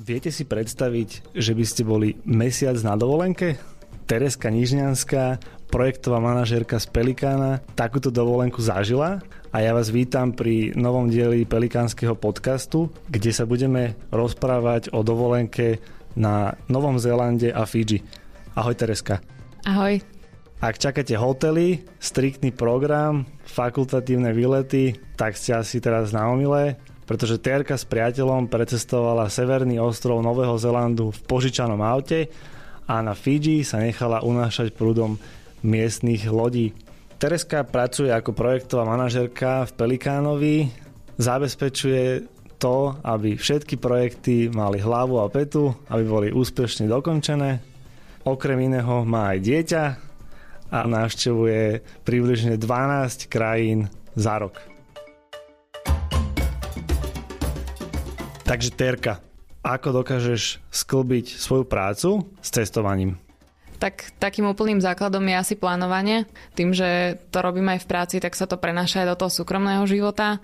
Viete si predstaviť, že by ste boli mesiac na dovolenke? Tereska Nižňanská, projektová manažérka z Pelikána, takúto dovolenku zažila a ja vás vítam pri novom dieli Pelikánskeho podcastu, kde sa budeme rozprávať o dovolenke na Novom Zélande a Fidži. Ahoj Tereska. Ahoj. Ak čakáte hotely, striktný program, fakultatívne výlety, tak ste asi teraz na omile pretože Terka s priateľom precestovala severný ostrov Nového Zelandu v požičanom aute a na Fidži sa nechala unášať prúdom miestnych lodí. Tereska pracuje ako projektová manažerka v Pelikánovi, zabezpečuje to, aby všetky projekty mali hlavu a petu, aby boli úspešne dokončené. Okrem iného má aj dieťa a navštevuje približne 12 krajín za rok. Takže Terka, ako dokážeš sklbiť svoju prácu s cestovaním? Tak takým úplným základom je asi plánovanie. Tým, že to robím aj v práci, tak sa to prenáša aj do toho súkromného života.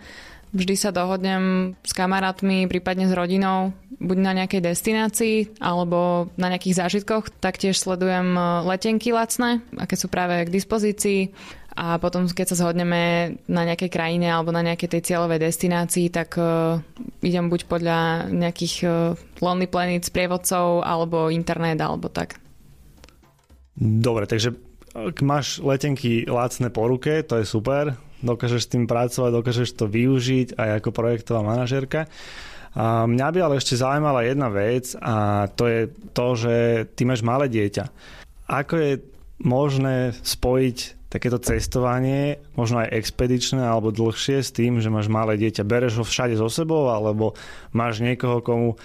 Vždy sa dohodnem s kamarátmi, prípadne s rodinou, buď na nejakej destinácii alebo na nejakých zážitkoch. Taktiež sledujem letenky lacné, aké sú práve k dispozícii a potom keď sa zhodneme na nejakej krajine alebo na nejakej tej cieľovej destinácii, tak uh, idem buď podľa nejakých uh, Lonely Planet prievodcov alebo internet alebo tak. Dobre, takže ak máš letenky lacné po ruke, to je super, dokážeš s tým pracovať, dokážeš to využiť aj ako projektová manažérka. A mňa by ale ešte zaujímala jedna vec a to je to, že ty máš malé dieťa. Ako je možné spojiť takéto cestovanie, možno aj expedičné alebo dlhšie s tým, že máš malé dieťa, bereš ho všade so sebou alebo máš niekoho, komu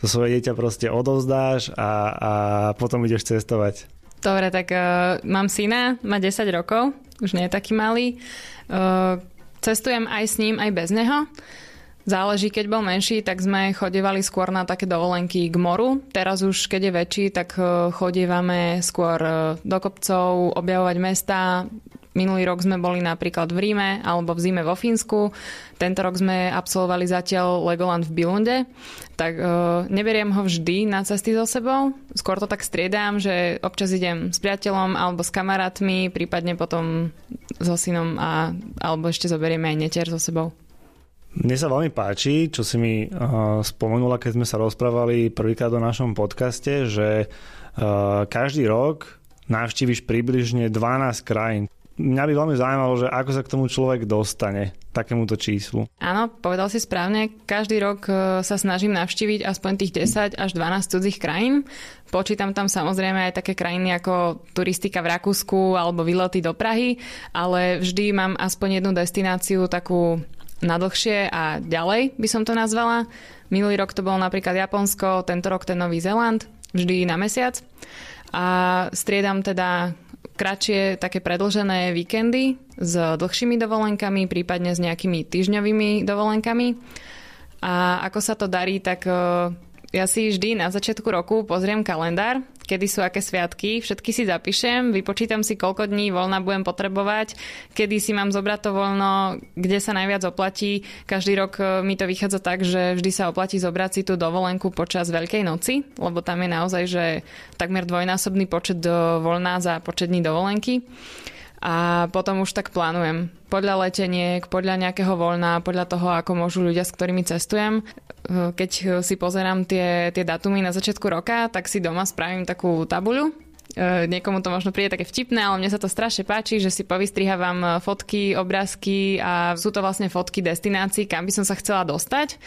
to svoje dieťa proste odovzdáš a, a potom ideš cestovať. Dobre, tak uh, mám syna, má 10 rokov, už nie je taký malý. Uh, cestujem aj s ním, aj bez neho. Záleží, keď bol menší, tak sme chodevali skôr na také dovolenky k moru. Teraz už, keď je väčší, tak e, chodívame skôr e, do kopcov, objavovať mesta. Minulý rok sme boli napríklad v Ríme alebo v zime vo Fínsku. Tento rok sme absolvovali zatiaľ Legoland v Bilunde. Tak e, neberiem ho vždy na cesty so sebou. Skôr to tak striedám, že občas idem s priateľom alebo s kamarátmi, prípadne potom so synom a, alebo ešte zoberieme aj netier so sebou. Mne sa veľmi páči, čo si mi uh, spomenula, keď sme sa rozprávali prvýkrát o našom podcaste, že uh, každý rok navštíviš približne 12 krajín. Mňa by veľmi zaujímalo, že ako sa k tomu človek dostane, takémuto číslu. Áno, povedal si správne. Každý rok e, sa snažím navštíviť aspoň tých 10 až 12 cudzích krajín. Počítam tam samozrejme aj také krajiny ako turistika v Rakúsku alebo výlety do Prahy, ale vždy mám aspoň jednu destináciu takú na dlhšie a ďalej by som to nazvala. Minulý rok to bolo napríklad Japonsko, tento rok ten Nový Zeland, vždy na mesiac. A striedam teda kratšie také predlžené víkendy s dlhšími dovolenkami, prípadne s nejakými týždňovými dovolenkami. A ako sa to darí, tak ja si vždy na začiatku roku pozriem kalendár, kedy sú aké sviatky, všetky si zapíšem, vypočítam si, koľko dní voľna budem potrebovať, kedy si mám zobrať to voľno, kde sa najviac oplatí. Každý rok e, mi to vychádza tak, že vždy sa oplatí zobrať si tú dovolenku počas Veľkej noci, lebo tam je naozaj, že takmer dvojnásobný počet voľná za počet dní dovolenky a potom už tak plánujem. Podľa leteniek, podľa nejakého voľna, podľa toho, ako môžu ľudia, s ktorými cestujem. Keď si pozerám tie, tie datumy na začiatku roka, tak si doma spravím takú tabuľu, e, Niekomu to možno príde také vtipné, ale mne sa to strašne páči, že si povystrihávam fotky, obrázky a sú to vlastne fotky destinácií, kam by som sa chcela dostať.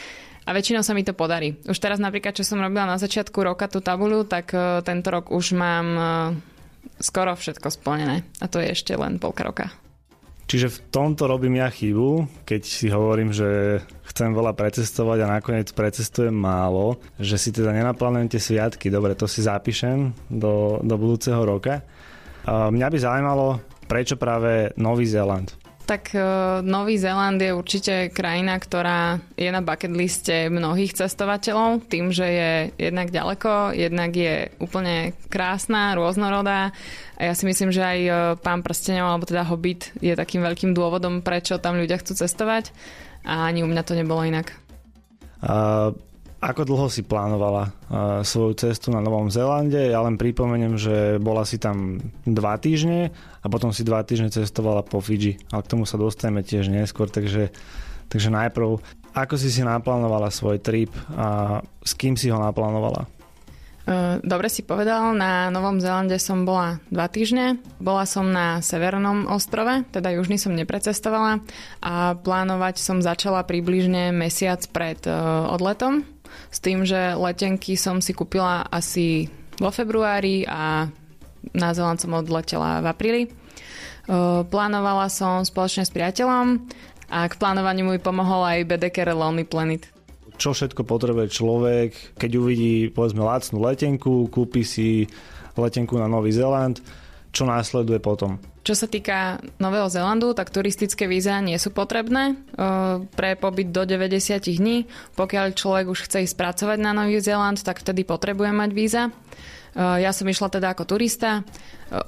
A väčšinou sa mi to podarí. Už teraz napríklad, čo som robila na začiatku roka tú tabuľu, tak tento rok už mám skoro všetko splnené. A to je ešte len polka roka. Čiže v tomto robím ja chybu, keď si hovorím, že chcem veľa precestovať a nakoniec precestujem málo, že si teda nenaplánujem tie sviatky. Dobre, to si zapíšem do, do budúceho roka. Mňa by zaujímalo, prečo práve Nový Zéland? Tak uh, Nový Zéland je určite krajina, ktorá je na bucket liste mnohých cestovateľov, tým, že je jednak ďaleko, jednak je úplne krásna, rôznorodá a ja si myslím, že aj uh, pán prstenov, alebo teda Hobbit je takým veľkým dôvodom, prečo tam ľudia chcú cestovať a ani u mňa to nebolo inak. Uh, Ako dlho si plánovala uh, svoju cestu na Novom Zélande? Ja len pripomeniem, že bola si tam dva týždne a potom si dva týždne cestovala po Fidži. Ale k tomu sa dostaneme tiež neskôr, takže, takže najprv, ako si si naplánovala svoj trip a s kým si ho naplánovala? Dobre si povedal, na Novom Zélande som bola dva týždne. Bola som na Severnom ostrove, teda južný som neprecestovala a plánovať som začala približne mesiac pred odletom s tým, že letenky som si kúpila asi vo februári a na Zeland som odletela v apríli. Plánovala som spoločne s priateľom a k plánovaniu mi pomohol aj Bedeker Lonely Planet čo všetko potrebuje človek, keď uvidí povedzme lacnú letenku, kúpi si letenku na Nový Zeland, čo následuje potom. Čo sa týka Nového Zelandu, tak turistické víza nie sú potrebné pre pobyt do 90 dní. Pokiaľ človek už chce ísť pracovať na Nový Zeland, tak vtedy potrebuje mať víza. Ja som išla teda ako turista.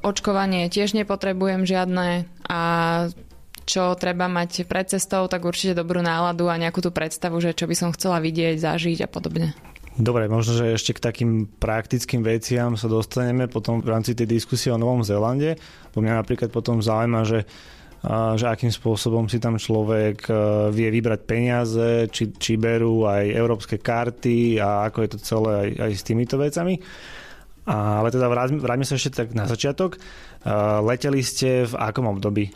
Očkovanie tiež nepotrebujem žiadne a čo treba mať pred cestou, tak určite dobrú náladu a nejakú tú predstavu, že čo by som chcela vidieť, zažiť a podobne. Dobre, možno, že ešte k takým praktickým veciam sa dostaneme potom v rámci tej diskusie o Novom Zélande. Bo mňa napríklad potom zaujíma, že že akým spôsobom si tam človek vie vybrať peniaze, či, či berú aj európske karty a ako je to celé aj, aj s týmito vecami. Ale teda vráťme sa ešte tak na začiatok. Leteli ste v akom období?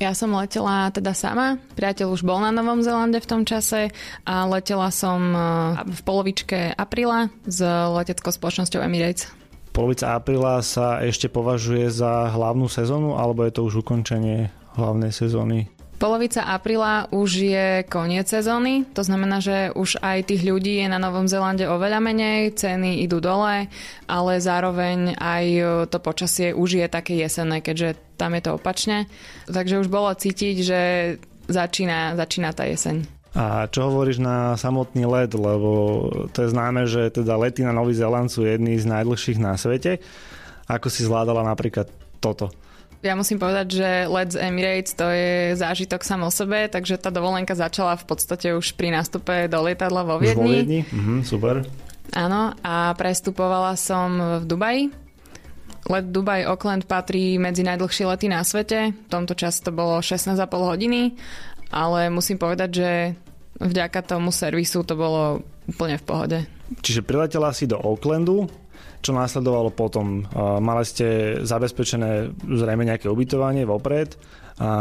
Ja som letela teda sama, priateľ už bol na Novom Zelande v tom čase a letela som e, v polovičke apríla s leteckou spoločnosťou Emirates. Polovica apríla sa ešte považuje za hlavnú sezónu alebo je to už ukončenie hlavnej sezóny? Polovica apríla už je koniec sezóny, to znamená, že už aj tých ľudí je na Novom Zelande oveľa menej, ceny idú dole, ale zároveň aj to počasie už je také jesenné, keďže tam je to opačne. Takže už bolo cítiť, že začína, začína tá jeseň. A čo hovoríš na samotný let, lebo to je známe, že teda lety na Nový Zeland sú jedný z najdlhších na svete. Ako si zvládala napríklad toto? Ja musím povedať, že let z Emirates to je zážitok sam o sebe, takže tá dovolenka začala v podstate už pri nástupe do lietadla vo Viedni. Už vo Viedni? Mhm, super. Áno, a prestupovala som v Dubaji. Let Dubaj Auckland patrí medzi najdlhšie lety na svete. V tomto čase to bolo 16,5 hodiny, ale musím povedať, že vďaka tomu servisu to bolo úplne v pohode. Čiže priletela si do Aucklandu, čo následovalo potom? Mali ste zabezpečené zrejme nejaké ubytovanie vopred a,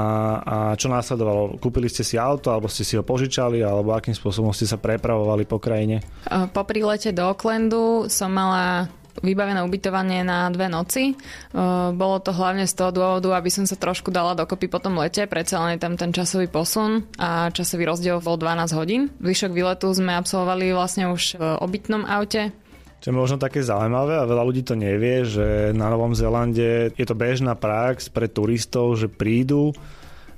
a čo následovalo? Kúpili ste si auto alebo ste si ho požičali alebo akým spôsobom ste sa prepravovali po krajine? Po prílete do Aucklandu som mala vybavené ubytovanie na dve noci. Bolo to hlavne z toho dôvodu, aby som sa trošku dala dokopy po tom lete, predsa len je tam ten časový posun a časový rozdiel bol 12 hodín. Vyšok výletu sme absolvovali vlastne už v obytnom aute, čo je možno také zaujímavé a veľa ľudí to nevie, že na Novom Zélande je to bežná prax pre turistov, že prídu,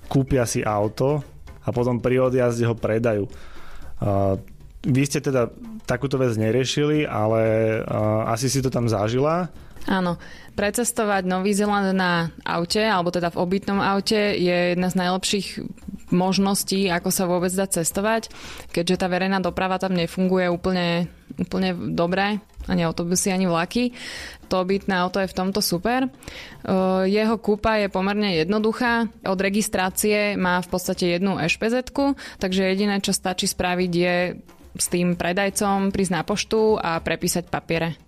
kúpia si auto a potom pri odjazde ho predajú. Uh, vy ste teda takúto vec neriešili, ale uh, asi si to tam zažila. Áno, precestovať Nový Zeland na aute, alebo teda v obytnom aute je jedna z najlepších možností, ako sa vôbec dá cestovať, keďže tá verejná doprava tam nefunguje úplne, úplne dobre ani autobusy, ani vlaky. To obytné auto je v tomto super. Jeho kúpa je pomerne jednoduchá. Od registrácie má v podstate jednu ešpz takže jediné, čo stačí spraviť je s tým predajcom prísť na poštu a prepísať papiere.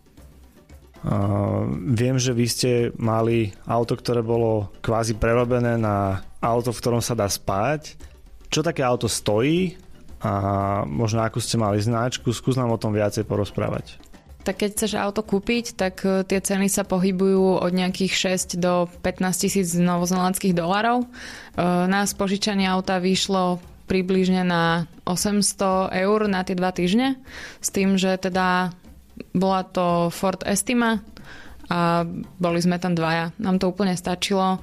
Uh, viem, že vy ste mali auto, ktoré bolo kvázi prerobené na auto, v ktorom sa dá spať. Čo také auto stojí a možno akú ste mali značku, skús nám o tom viacej porozprávať tak keď chceš auto kúpiť, tak e, tie ceny sa pohybujú od nejakých 6 do 15 tisíc novozelandských dolarov. E, na spožičanie auta vyšlo približne na 800 eur na tie dva týždne, s tým, že teda bola to Ford Estima a boli sme tam dvaja. Nám to úplne stačilo.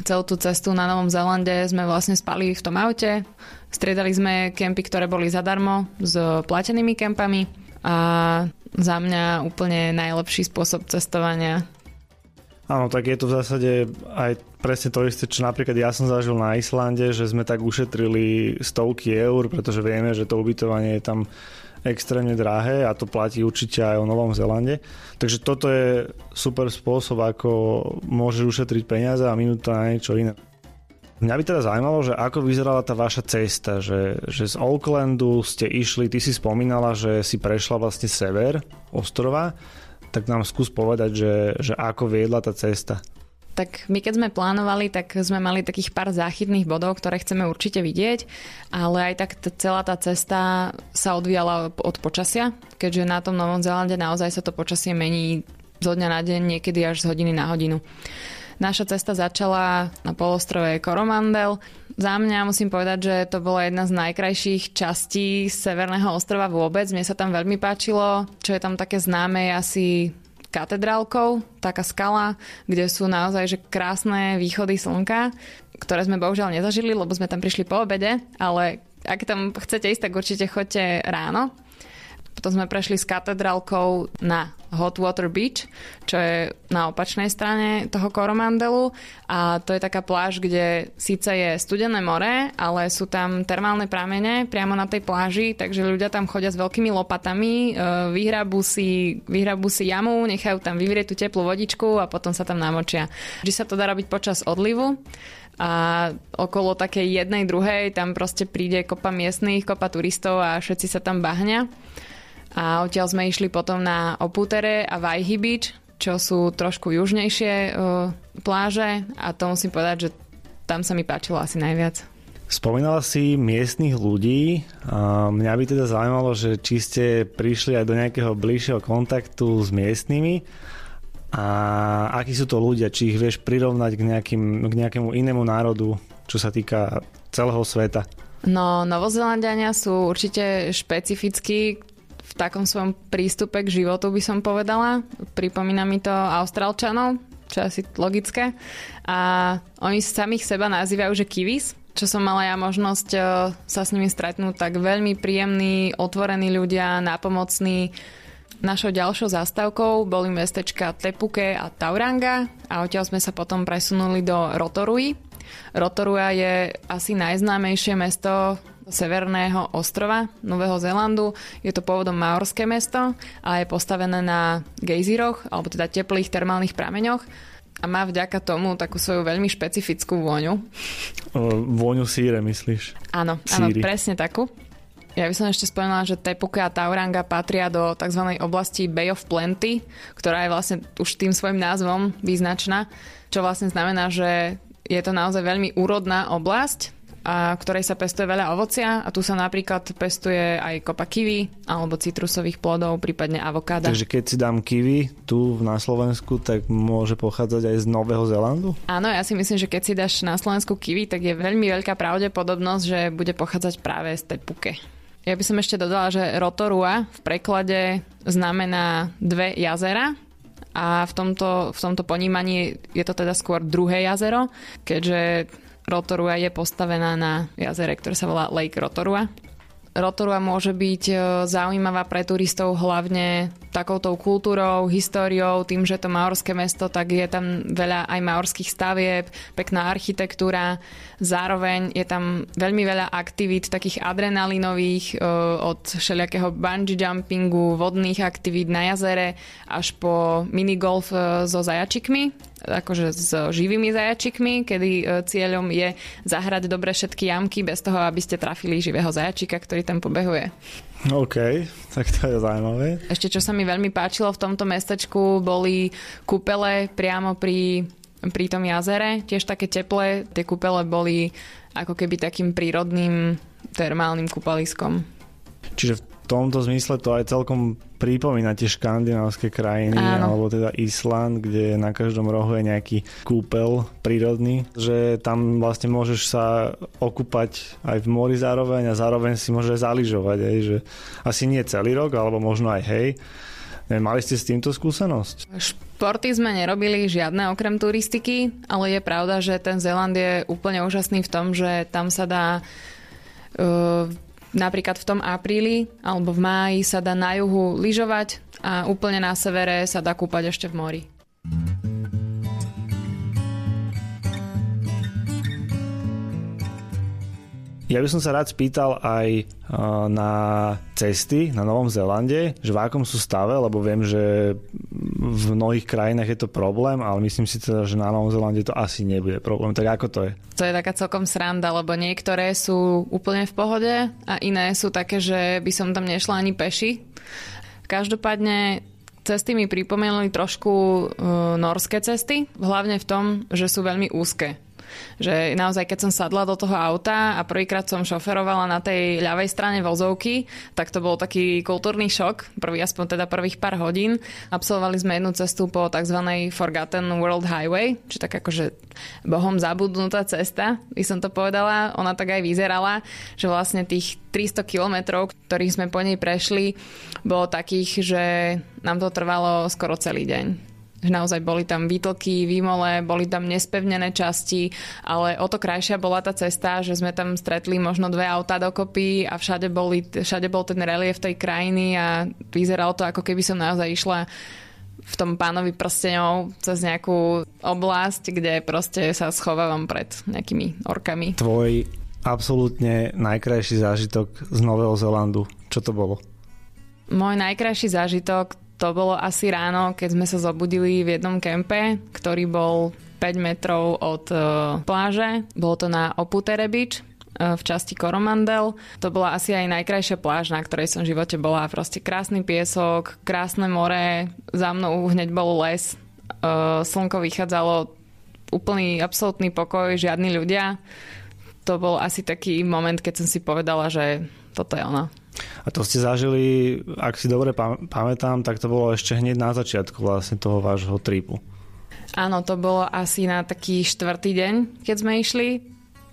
Celú tú cestu na Novom Zelande sme vlastne spali v tom aute. Striedali sme kempy, ktoré boli zadarmo s platenými kempami a za mňa úplne najlepší spôsob cestovania. Áno, tak je to v zásade aj presne to isté, čo napríklad ja som zažil na Islande, že sme tak ušetrili stovky eur, pretože vieme, že to ubytovanie je tam extrémne drahé a to platí určite aj o Novom Zelande. Takže toto je super spôsob, ako môžeš ušetriť peniaze a minúť to na niečo iné. Mňa by teda zaujímalo, že ako vyzerala tá vaša cesta, že, že z Aucklandu ste išli, ty si spomínala, že si prešla vlastne sever ostrova, tak nám skús povedať, že, že ako viedla tá cesta. Tak my keď sme plánovali, tak sme mali takých pár záchytných bodov, ktoré chceme určite vidieť, ale aj tak t- celá tá cesta sa odvíjala od počasia, keďže na tom Novom Zélande naozaj sa to počasie mení zo dňa na deň, niekedy až z hodiny na hodinu. Naša cesta začala na polostrove Koromandel. Za mňa musím povedať, že to bola jedna z najkrajších častí Severného ostrova vôbec. Mne sa tam veľmi páčilo. Čo je tam také známe, je asi katedrálkou, taká skala, kde sú naozaj že krásne východy slnka, ktoré sme bohužiaľ nezažili, lebo sme tam prišli po obede, ale ak tam chcete ísť, tak určite choďte ráno. Potom sme prešli s katedrálkou na Hot Water Beach, čo je na opačnej strane toho Koromandelu a to je taká pláž, kde síce je studené more, ale sú tam termálne pramene priamo na tej pláži, takže ľudia tam chodia s veľkými lopatami, e, vyhrabú si, vyhrabú si jamu, nechajú tam vyvrieť tú teplú vodičku a potom sa tam namočia. Vždy sa to dá robiť počas odlivu a okolo takej jednej, druhej tam proste príde kopa miestných, kopa turistov a všetci sa tam bahňa. A odtiaľ sme išli potom na Oputere a Vajhy Beach, čo sú trošku južnejšie uh, pláže a to musím povedať, že tam sa mi páčilo asi najviac. Spomínala si miestnych ľudí. Mňa by teda zaujímalo, že či ste prišli aj do nejakého bližšieho kontaktu s miestnymi a akí sú to ľudia, či ich vieš prirovnať k, nejakým, k nejakému inému národu, čo sa týka celého sveta. No, Novozelandiania sú určite špecifickí takom svojom prístupe k životu by som povedala. Pripomína mi to Austrálčanov, čo je asi logické. A oni samých seba nazývajú, že kiwis, čo som mala ja možnosť e, sa s nimi stretnúť, tak veľmi príjemní, otvorení ľudia, nápomocní. Našou ďalšou zastávkou boli mestečka Tepuke a Tauranga a odtiaľ sme sa potom presunuli do Rotorui. Rotorua je asi najznámejšie mesto severného ostrova Nového Zélandu. Je to pôvodom maorské mesto a je postavené na gejziroch, alebo teda teplých termálnych prameňoch a má vďaka tomu takú svoju veľmi špecifickú vôňu. O, vôňu síre, myslíš? Áno, áno, presne takú. Ja by som ešte spomenula, že Tepuka a Tauranga patria do tzv. oblasti Bay of Plenty, ktorá je vlastne už tým svojim názvom význačná, čo vlastne znamená, že je to naozaj veľmi úrodná oblasť, a ktorej sa pestuje veľa ovocia a tu sa napríklad pestuje aj kopa kiwi alebo citrusových plodov, prípadne avokáda. Takže keď si dám kiwi tu na Slovensku, tak môže pochádzať aj z Nového Zelandu? Áno, ja si myslím, že keď si dáš na Slovensku kiwi, tak je veľmi veľká pravdepodobnosť, že bude pochádzať práve z tej puke. Ja by som ešte dodala, že Rotorua v preklade znamená dve jazera, a v tomto, v tomto ponímaní je to teda skôr druhé jazero, keďže Rotorua je postavená na jazere, ktoré sa volá Lake Rotorua. Rotorua môže byť e, zaujímavá pre turistov hlavne takouto kultúrou, históriou, tým, že to maorské mesto, tak je tam veľa aj maorských stavieb, pekná architektúra, zároveň je tam veľmi veľa aktivít takých adrenalinových, e, od všelijakého bungee jumpingu, vodných aktivít na jazere, až po minigolf e, so zajačikmi, akože s živými zajačikmi, kedy e, cieľom je zahrať dobre všetky jamky bez toho, aby ste trafili živého zajačika, ktorý tam pobehuje. OK, tak to je zaujímavé. Ešte čo sa mi veľmi páčilo v tomto mestečku, boli kúpele priamo pri, pri tom jazere, tiež také teplé. Tie kúpele boli ako keby takým prírodným termálnym kúpaliskom. Čiže v tomto zmysle to aj celkom pripomína tie škandinávské krajiny, Áno. alebo teda Island, kde na každom rohu je nejaký kúpel prírodný, že tam vlastne môžeš sa okúpať aj v mori zároveň a zároveň si môžeš zaližovať, aj, že asi nie celý rok, alebo možno aj hej. Mali ste s týmto skúsenosť? Športy sme nerobili žiadne okrem turistiky, ale je pravda, že ten Zeland je úplne úžasný v tom, že tam sa dá uh, Napríklad v tom apríli alebo v máji sa dá na juhu lyžovať a úplne na severe sa dá kúpať ešte v mori. Ja by som sa rád spýtal aj na cesty na Novom Zélande, že v akom sú stave, lebo viem, že v mnohých krajinách je to problém, ale myslím si teda, že na Novom Zélande to asi nebude problém. Tak ako to je? To je taká celkom sranda, lebo niektoré sú úplne v pohode a iné sú také, že by som tam nešla ani peši. Každopádne cesty mi pripomenuli trošku uh, norské cesty, hlavne v tom, že sú veľmi úzke. Že naozaj, keď som sadla do toho auta a prvýkrát som šoferovala na tej ľavej strane vozovky, tak to bol taký kultúrny šok, prvý aspoň teda prvých pár hodín. Absolvovali sme jednu cestu po tzv. Forgotten World Highway, či tak akože bohom zabudnutá cesta, by som to povedala. Ona tak aj vyzerala, že vlastne tých 300 kilometrov, ktorých sme po nej prešli, bolo takých, že nám to trvalo skoro celý deň že naozaj boli tam výtlky, výmole, boli tam nespevnené časti, ale o to krajšia bola tá cesta, že sme tam stretli možno dve autá dokopy a všade, boli, všade bol ten relief tej krajiny a vyzeralo to ako keby som naozaj išla v tom pánovi prsteňov cez nejakú oblasť, kde proste sa schovávam pred nejakými orkami. Tvoj absolútne najkrajší zážitok z Nového Zelandu, čo to bolo? Môj najkrajší zážitok to bolo asi ráno, keď sme sa zobudili v jednom kempe, ktorý bol 5 metrov od uh, pláže. Bolo to na Oputere Beach uh, v časti Koromandel. To bola asi aj najkrajšia pláž, na ktorej som v živote bola. Proste krásny piesok, krásne more, za mnou hneď bol les, uh, slnko vychádzalo, úplný absolútny pokoj, žiadni ľudia. To bol asi taký moment, keď som si povedala, že toto je ono. A to ste zažili, ak si dobre pamätám, tak to bolo ešte hneď na začiatku vlastne toho vášho tripu. Áno, to bolo asi na taký štvrtý deň, keď sme išli.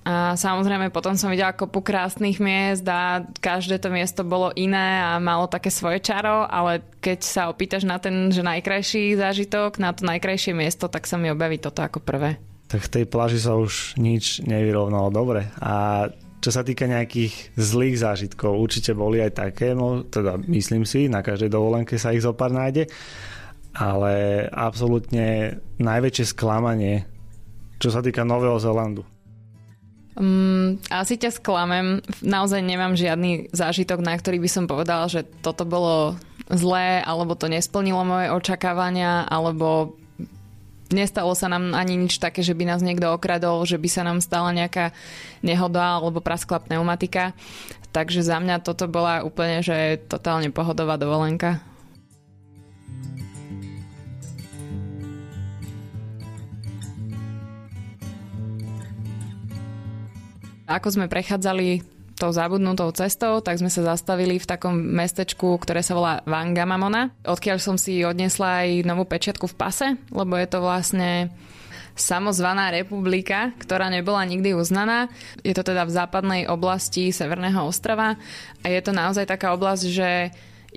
A samozrejme potom som videla kopu krásnych miest a každé to miesto bolo iné a malo také svoje čaro, ale keď sa opýtaš na ten že najkrajší zážitok, na to najkrajšie miesto, tak sa mi objaví toto ako prvé. Tak v tej pláži sa už nič nevyrovnalo dobre. A čo sa týka nejakých zlých zážitkov, určite boli aj také, no teda myslím si, na každej dovolenke sa ich zopár nájde, ale absolútne najväčšie sklamanie, čo sa týka Nového Zelandu. Um, asi ťa sklamem. Naozaj nemám žiadny zážitok, na ktorý by som povedala, že toto bolo zlé, alebo to nesplnilo moje očakávania, alebo Nestalo sa nám ani nič také, že by nás niekto okradol, že by sa nám stala nejaká nehoda alebo praskla pneumatika. Takže za mňa toto bola úplne, že totálne pohodová dovolenka. Ako sme prechádzali tou zabudnutou cestou, tak sme sa zastavili v takom mestečku, ktoré sa volá Vangamamona, odkiaľ som si odnesla aj novú pečiatku v pase, lebo je to vlastne samozvaná republika, ktorá nebola nikdy uznaná. Je to teda v západnej oblasti Severného ostrova a je to naozaj taká oblasť, že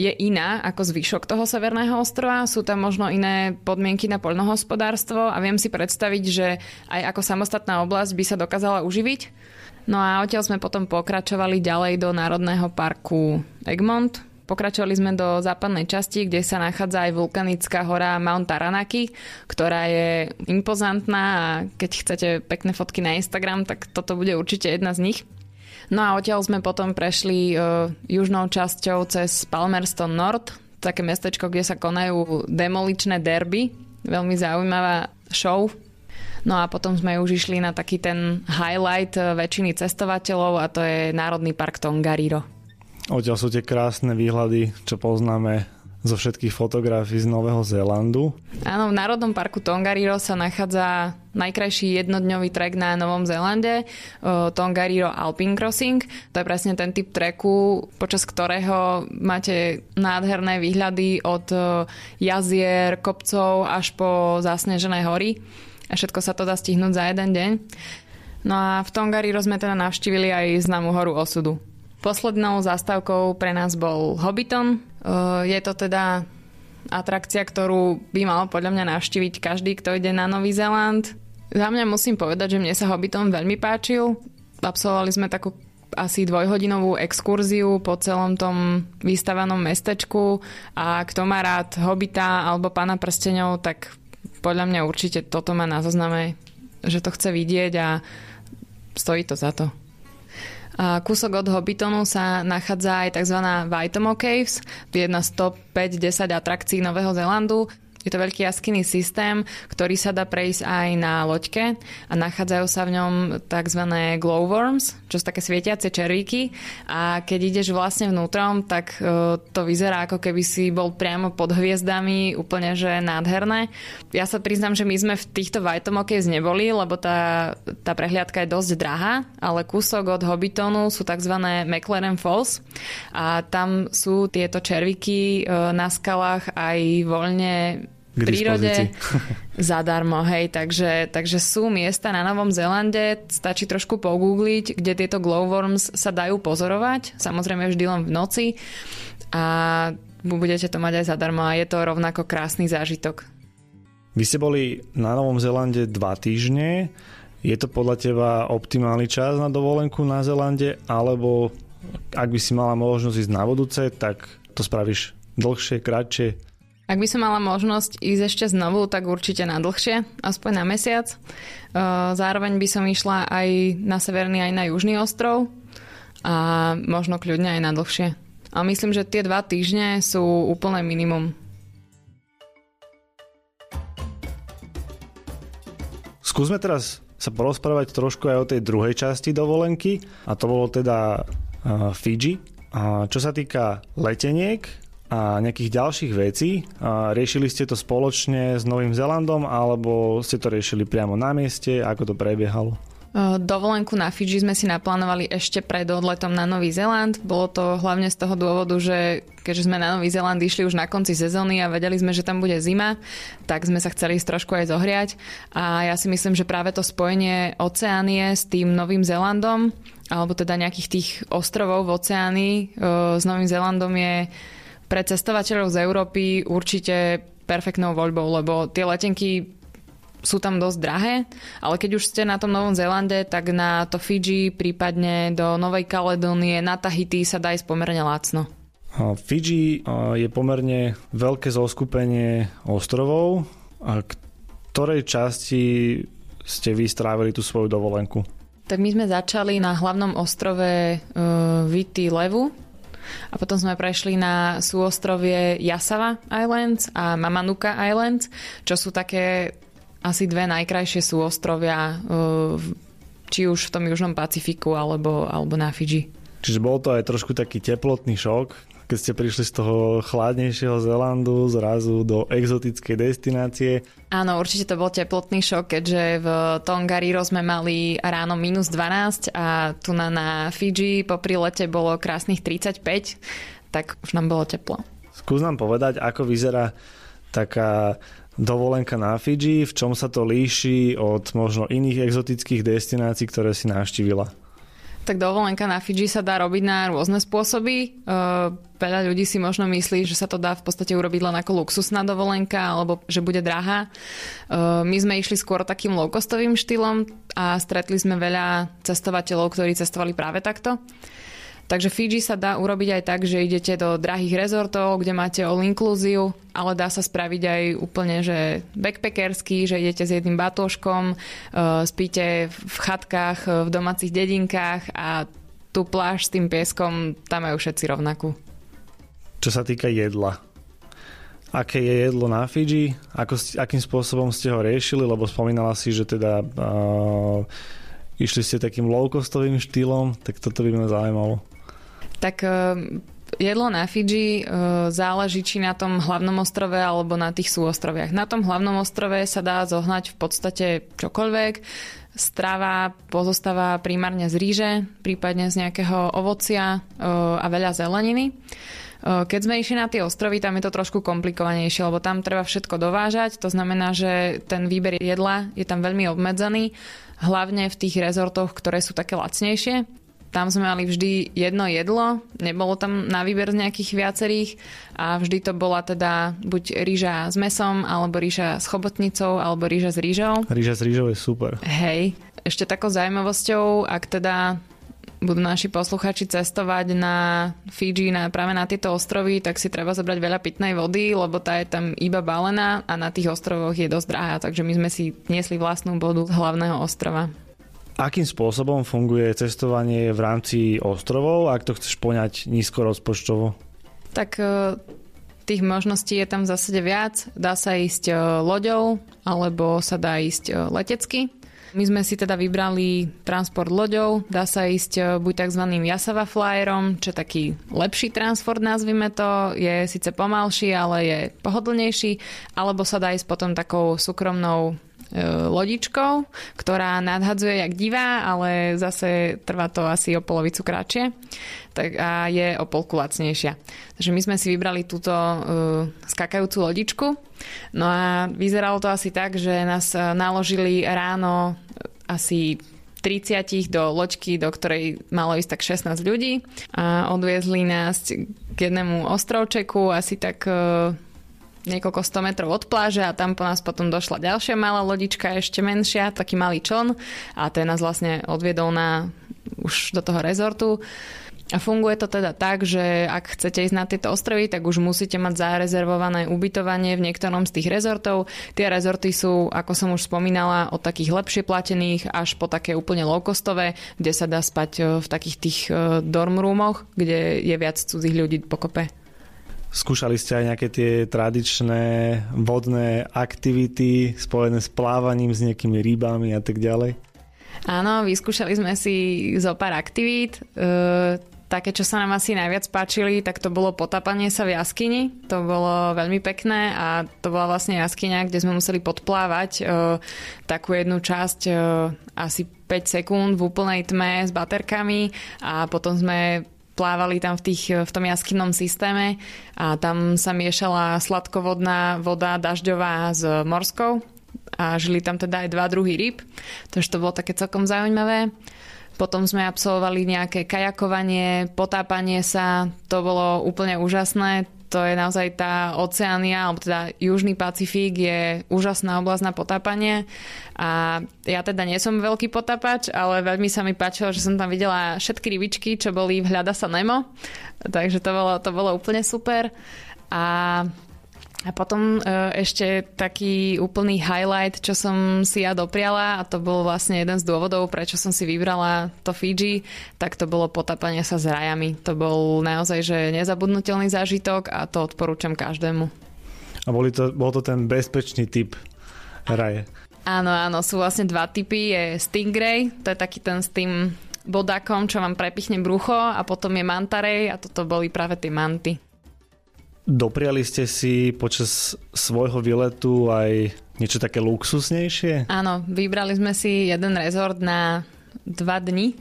je iná ako zvyšok toho Severného ostrova. Sú tam možno iné podmienky na poľnohospodárstvo a viem si predstaviť, že aj ako samostatná oblasť by sa dokázala uživiť No a odtiaľ sme potom pokračovali ďalej do Národného parku Egmont. Pokračovali sme do západnej časti, kde sa nachádza aj vulkanická hora Mount Taranaki, ktorá je impozantná a keď chcete pekné fotky na Instagram, tak toto bude určite jedna z nich. No a odtiaľ sme potom prešli uh, južnou časťou cez Palmerston North, také mestečko, kde sa konajú demoličné derby. Veľmi zaujímavá show, No a potom sme už išli na taký ten highlight eh, väčšiny cestovateľov a to je Národný park Tongariro. Odtiaľ sú tie krásne výhľady, čo poznáme zo všetkých fotografií z Nového Zélandu. Áno, v Národnom parku Tongariro sa nachádza najkrajší jednodňový trek na Novom Zélande, eh, Tongariro Alpine Crossing. To je presne ten typ treku, počas ktorého máte nádherné výhľady od eh, jazier, kopcov až po zasnežené hory a všetko sa to dá stihnúť za jeden deň. No a v Tongariro sme teda navštívili aj známu horu osudu. Poslednou zástavkou pre nás bol Hobbiton. Je to teda atrakcia, ktorú by mal podľa mňa navštíviť každý, kto ide na Nový Zéland. Za mňa musím povedať, že mne sa Hobbiton veľmi páčil. Absolvovali sme takú asi dvojhodinovú exkurziu po celom tom vystavanom mestečku a kto má rád Hobita alebo Pána prsteňov, tak podľa mňa určite toto má na zozname, že to chce vidieť a stojí to za to. A kúsok od Hobbitonu sa nachádza aj tzv. Waitomo Caves, jedna z top 5-10 atrakcií Nového Zélandu. Je to veľký jaskinný systém, ktorý sa dá prejsť aj na loďke a nachádzajú sa v ňom tzv. glowworms, čo sú také svietiace červíky a keď ideš vlastne vnútrom, tak e, to vyzerá ako keby si bol priamo pod hviezdami, úplne že nádherné. Ja sa priznám, že my sme v týchto Vajtomokejs neboli, lebo tá, tá prehliadka je dosť drahá, ale kúsok od Hobbitonu sú tzv. McLaren Falls a tam sú tieto červíky e, na skalách aj voľne v prírode zadarmo, hej, takže, takže sú miesta na Novom Zélande, stačí trošku pogoogliť, kde tieto glowworms sa dajú pozorovať, samozrejme vždy len v noci a budete to mať aj zadarmo a je to rovnako krásny zážitok. Vy ste boli na Novom Zélande dva týždne, je to podľa teba optimálny čas na dovolenku na Zélande, alebo ak by si mala možnosť ísť na vodúce, tak to spravíš dlhšie, kratšie? Ak by som mala možnosť ísť ešte znovu, tak určite na dlhšie, aspoň na mesiac. Zároveň by som išla aj na severný, aj na južný ostrov a možno kľudne aj na dlhšie. A myslím, že tie dva týždne sú úplné minimum. Skúsme teraz sa porozprávať trošku aj o tej druhej časti dovolenky a to bolo teda Fiji. A čo sa týka leteniek, a nejakých ďalších vecí. A riešili ste to spoločne s Novým Zelandom alebo ste to riešili priamo na mieste? Ako to prebiehalo? Dovolenku na Fidži sme si naplánovali ešte pred odletom na Nový Zeland. Bolo to hlavne z toho dôvodu, že keďže sme na Nový Zeland išli už na konci sezóny a vedeli sme, že tam bude zima, tak sme sa chceli trošku aj zohriať. A ja si myslím, že práve to spojenie Oceánie s tým Novým Zelandom, alebo teda nejakých tých ostrovov v Oceánii s Novým Zelandom je pre cestovateľov z Európy určite perfektnou voľbou, lebo tie letenky sú tam dosť drahé, ale keď už ste na tom Novom Zélande, tak na to Fiji, prípadne do Novej Kaledónie, na Tahiti sa dá ísť pomerne lacno. Fiji je pomerne veľké zoskupenie ostrovov. A ktorej časti ste vy strávili tú svoju dovolenku? Tak my sme začali na hlavnom ostrove uh, Viti Levu, a potom sme prešli na súostrovie Jasava Islands a Mamanuka Islands, čo sú také asi dve najkrajšie súostrovia uh, či už v tom Južnom Pacifiku alebo, alebo na Fidži. Čiže bol to aj trošku taký teplotný šok, keď ste prišli z toho chladnejšieho Zelandu zrazu do exotickej destinácie. Áno, určite to bol teplotný šok, keďže v Tongariro sme mali ráno minus 12 a tu na, na Fiji po prilete bolo krásnych 35, tak už nám bolo teplo. Skús nám povedať, ako vyzerá taká dovolenka na Fiji, v čom sa to líši od možno iných exotických destinácií, ktoré si navštívila? Tak dovolenka na Fidži sa dá robiť na rôzne spôsoby. Uh, veľa ľudí si možno myslí, že sa to dá v podstate urobiť len ako luxusná dovolenka alebo že bude drahá. Uh, my sme išli skôr takým low-costovým štýlom a stretli sme veľa cestovateľov, ktorí cestovali práve takto. Takže Fiji sa dá urobiť aj tak, že idete do drahých rezortov, kde máte all inclusive, ale dá sa spraviť aj úplne, že backpackersky, že idete s jedným batôžkom, uh, spíte v chatkách, v domácich dedinkách a tú pláž s tým pieskom, tam majú všetci rovnakú. Čo sa týka jedla, aké je jedlo na Fiji, ako, akým spôsobom ste ho riešili, lebo spomínala si, že teda uh, išli ste takým low-costovým štýlom, tak toto by ma zaujímalo. Tak eh, jedlo na Fidži eh, záleží či na tom hlavnom ostrove alebo na tých súostroviach. Na tom hlavnom ostrove sa dá zohnať v podstate čokoľvek. Strava pozostáva primárne z ríže, prípadne z nejakého ovocia eh, a veľa zeleniny. Keď sme išli na tie ostrovy, tam je to trošku komplikovanejšie, lebo tam treba všetko dovážať, to znamená, že ten výber jedla je tam veľmi obmedzený, hlavne v tých rezortoch, ktoré sú také lacnejšie. Tam sme mali vždy jedno jedlo, nebolo tam na výber z nejakých viacerých a vždy to bola teda buď rýža s mesom, alebo rýža s chobotnicou, alebo rýža s rýžou. Rýža s rýžou je super. Hej. Ešte takou zaujímavosťou, ak teda budú naši posluchači cestovať na Fiji, na, práve na tieto ostrovy, tak si treba zobrať veľa pitnej vody, lebo tá je tam iba balená a na tých ostrovoch je dosť drahá, takže my sme si niesli vlastnú vodu z hlavného ostrova. Akým spôsobom funguje cestovanie v rámci ostrovov, ak to chceš poňať nízko rozpočtovo? Tak e, tých možností je tam v zásade viac. Dá sa ísť e, loďou, alebo sa dá ísť e, letecky. My sme si teda vybrali transport loďou, dá sa ísť buď tzv. Jasava flyerom, čo je taký lepší transport, nazvime to, je síce pomalší, ale je pohodlnejší, alebo sa dá ísť potom takou súkromnou lodičkou, ktorá nadhadzuje jak divá, ale zase trvá to asi o polovicu kratšie tak a je o polku lacnejšia. Takže my sme si vybrali túto uh, skakajúcu lodičku. No a vyzeralo to asi tak, že nás uh, naložili ráno asi 30 do loďky, do ktorej malo ísť tak 16 ľudí a odviezli nás k jednému ostrovčeku asi tak uh, niekoľko 100 metrov od pláže a tam po nás potom došla ďalšia malá lodička, ešte menšia, taký malý čln a ten nás vlastne odviedol na už do toho rezortu. A funguje to teda tak, že ak chcete ísť na tieto ostrovy, tak už musíte mať zarezervované ubytovanie v niektorom z tých rezortov. Tie rezorty sú, ako som už spomínala, od takých lepšie platených až po také úplne low-costové, kde sa dá spať e, v takých tých e, dorm kde je viac cudzích ľudí pokope. Skúšali ste aj nejaké tie tradičné vodné aktivity spojené s plávaním, s nejakými rybami a tak ďalej? Áno, vyskúšali sme si zo pár aktivít. E, také, čo sa nám asi najviac páčili, tak to bolo potapanie sa v jaskyni. To bolo veľmi pekné a to bola vlastne jaskyňa, kde sme museli podplávať e, takú jednu časť e, asi 5 sekúnd v úplnej tme s baterkami a potom sme plávali tam v, tých, v tom jaskinnom systéme a tam sa miešala sladkovodná voda dažďová s morskou a žili tam teda aj dva druhy ryb, takže to bolo také celkom zaujímavé. Potom sme absolvovali nejaké kajakovanie, potápanie sa, to bolo úplne úžasné. To je naozaj tá Oceánia, alebo teda Južný Pacifík je úžasná oblasť na potápanie. A ja teda nie som veľký potápač, ale veľmi sa mi páčilo, že som tam videla všetky rybičky, čo boli v Hľada sa Nemo. Takže to bolo, to bolo úplne super. A a potom e, ešte taký úplný highlight, čo som si ja dopriala a to bol vlastne jeden z dôvodov, prečo som si vybrala to Fiji, tak to bolo potapanie sa s rajami. To bol naozaj že nezabudnutelný zážitok a to odporúčam každému. A boli to, bol to ten bezpečný typ raje? Áno, áno, sú vlastne dva typy. Je Stingray, to je taký ten s tým bodakom, čo vám prepichne brucho a potom je Mantarej a toto boli práve tie manty. Dopriali ste si počas svojho výletu aj niečo také luxusnejšie? Áno, vybrali sme si jeden rezort na dva dni,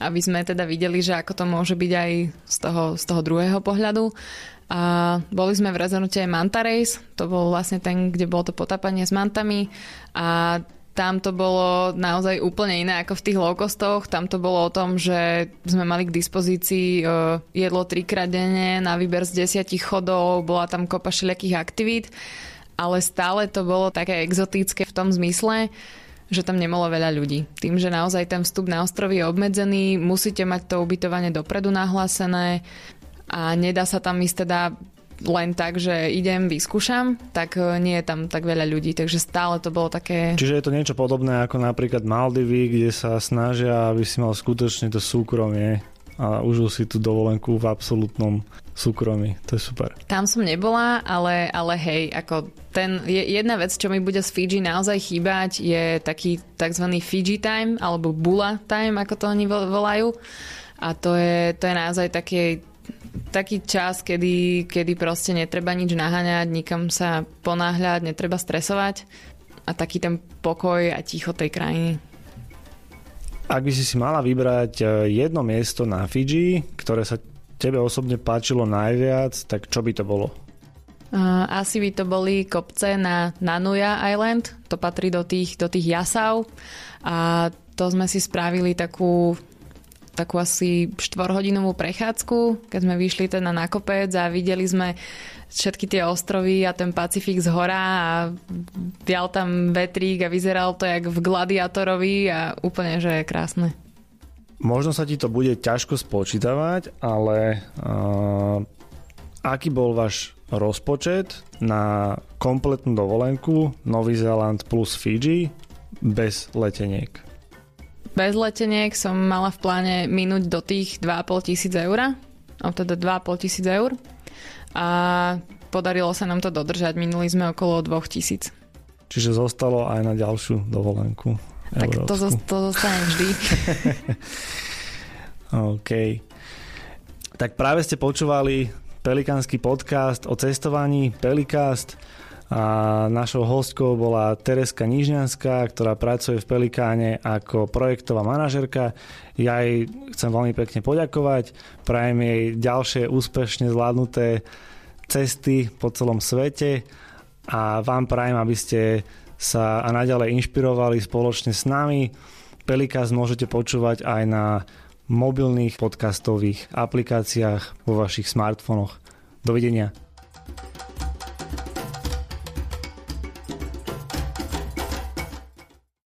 aby sme teda videli, že ako to môže byť aj z toho, z toho druhého pohľadu. A boli sme v rezorte Manta Race, to bol vlastne ten, kde bolo to potápanie s mantami a tam to bolo naozaj úplne iné ako v tých low-costoch. Tam to bolo o tom, že sme mali k dispozícii e, jedlo trikrát denne na výber z desiatich chodov, bola tam kopa všelijakých aktivít, ale stále to bolo také exotické v tom zmysle, že tam nemalo veľa ľudí. Tým, že naozaj ten vstup na ostrovy je obmedzený, musíte mať to ubytovanie dopredu nahlásené a nedá sa tam ísť teda len tak, že idem, vyskúšam, tak e, nie je tam tak veľa ľudí, takže stále to bolo také... Čiže je to niečo podobné ako napríklad Maldivy, kde sa snažia, aby si mal skutočne to súkromie a užil si tú dovolenku v absolútnom súkromí. To je super. Tam som nebola, ale, ale hej, ako ten, jedna vec, čo mi bude z Fiji naozaj chýbať, je taký tzv. Fiji time, alebo Bula time, ako to oni volajú. A to je, to je naozaj také taký čas, kedy, kedy proste netreba nič naháňať, nikam sa ponáhľať, netreba stresovať a taký ten pokoj a ticho tej krajiny. Ak by si si mala vybrať e, jedno miesto na Fiji, ktoré sa tebe osobne páčilo najviac, tak čo by to bolo? asi by to boli kopce na Nanuya Island, to patrí do tých, do tých jasav a to sme si spravili takú takú asi štvorhodinovú prechádzku, keď sme vyšli teda na kopec a videli sme všetky tie ostrovy a ten Pacifik z hora a vial tam vetrík a vyzeral to jak v Gladiátorovi a úplne, že je krásne. Možno sa ti to bude ťažko spočítavať, ale uh, aký bol váš rozpočet na kompletnú dovolenku Nový Zéland plus Fiji bez leteniek? Bez leteniek som mala v pláne minúť do tých 2,5 tisíc eur, teda 2,5 tisíc eur. A podarilo sa nám to dodržať, minuli sme okolo 2 tisíc. Čiže zostalo aj na ďalšiu dovolenku. Tak to, to zostane vždy. OK. Tak práve ste počúvali pelikánsky podcast o cestovaní Pelikast a našou hostkou bola Tereska Nižňanská, ktorá pracuje v Pelikáne ako projektová manažerka. Ja jej chcem veľmi pekne poďakovať, prajem jej ďalšie úspešne zvládnuté cesty po celom svete a vám prajem, aby ste sa a naďalej inšpirovali spoločne s nami. Pelikast môžete počúvať aj na mobilných podcastových aplikáciách vo vašich smartfónoch. Dovidenia.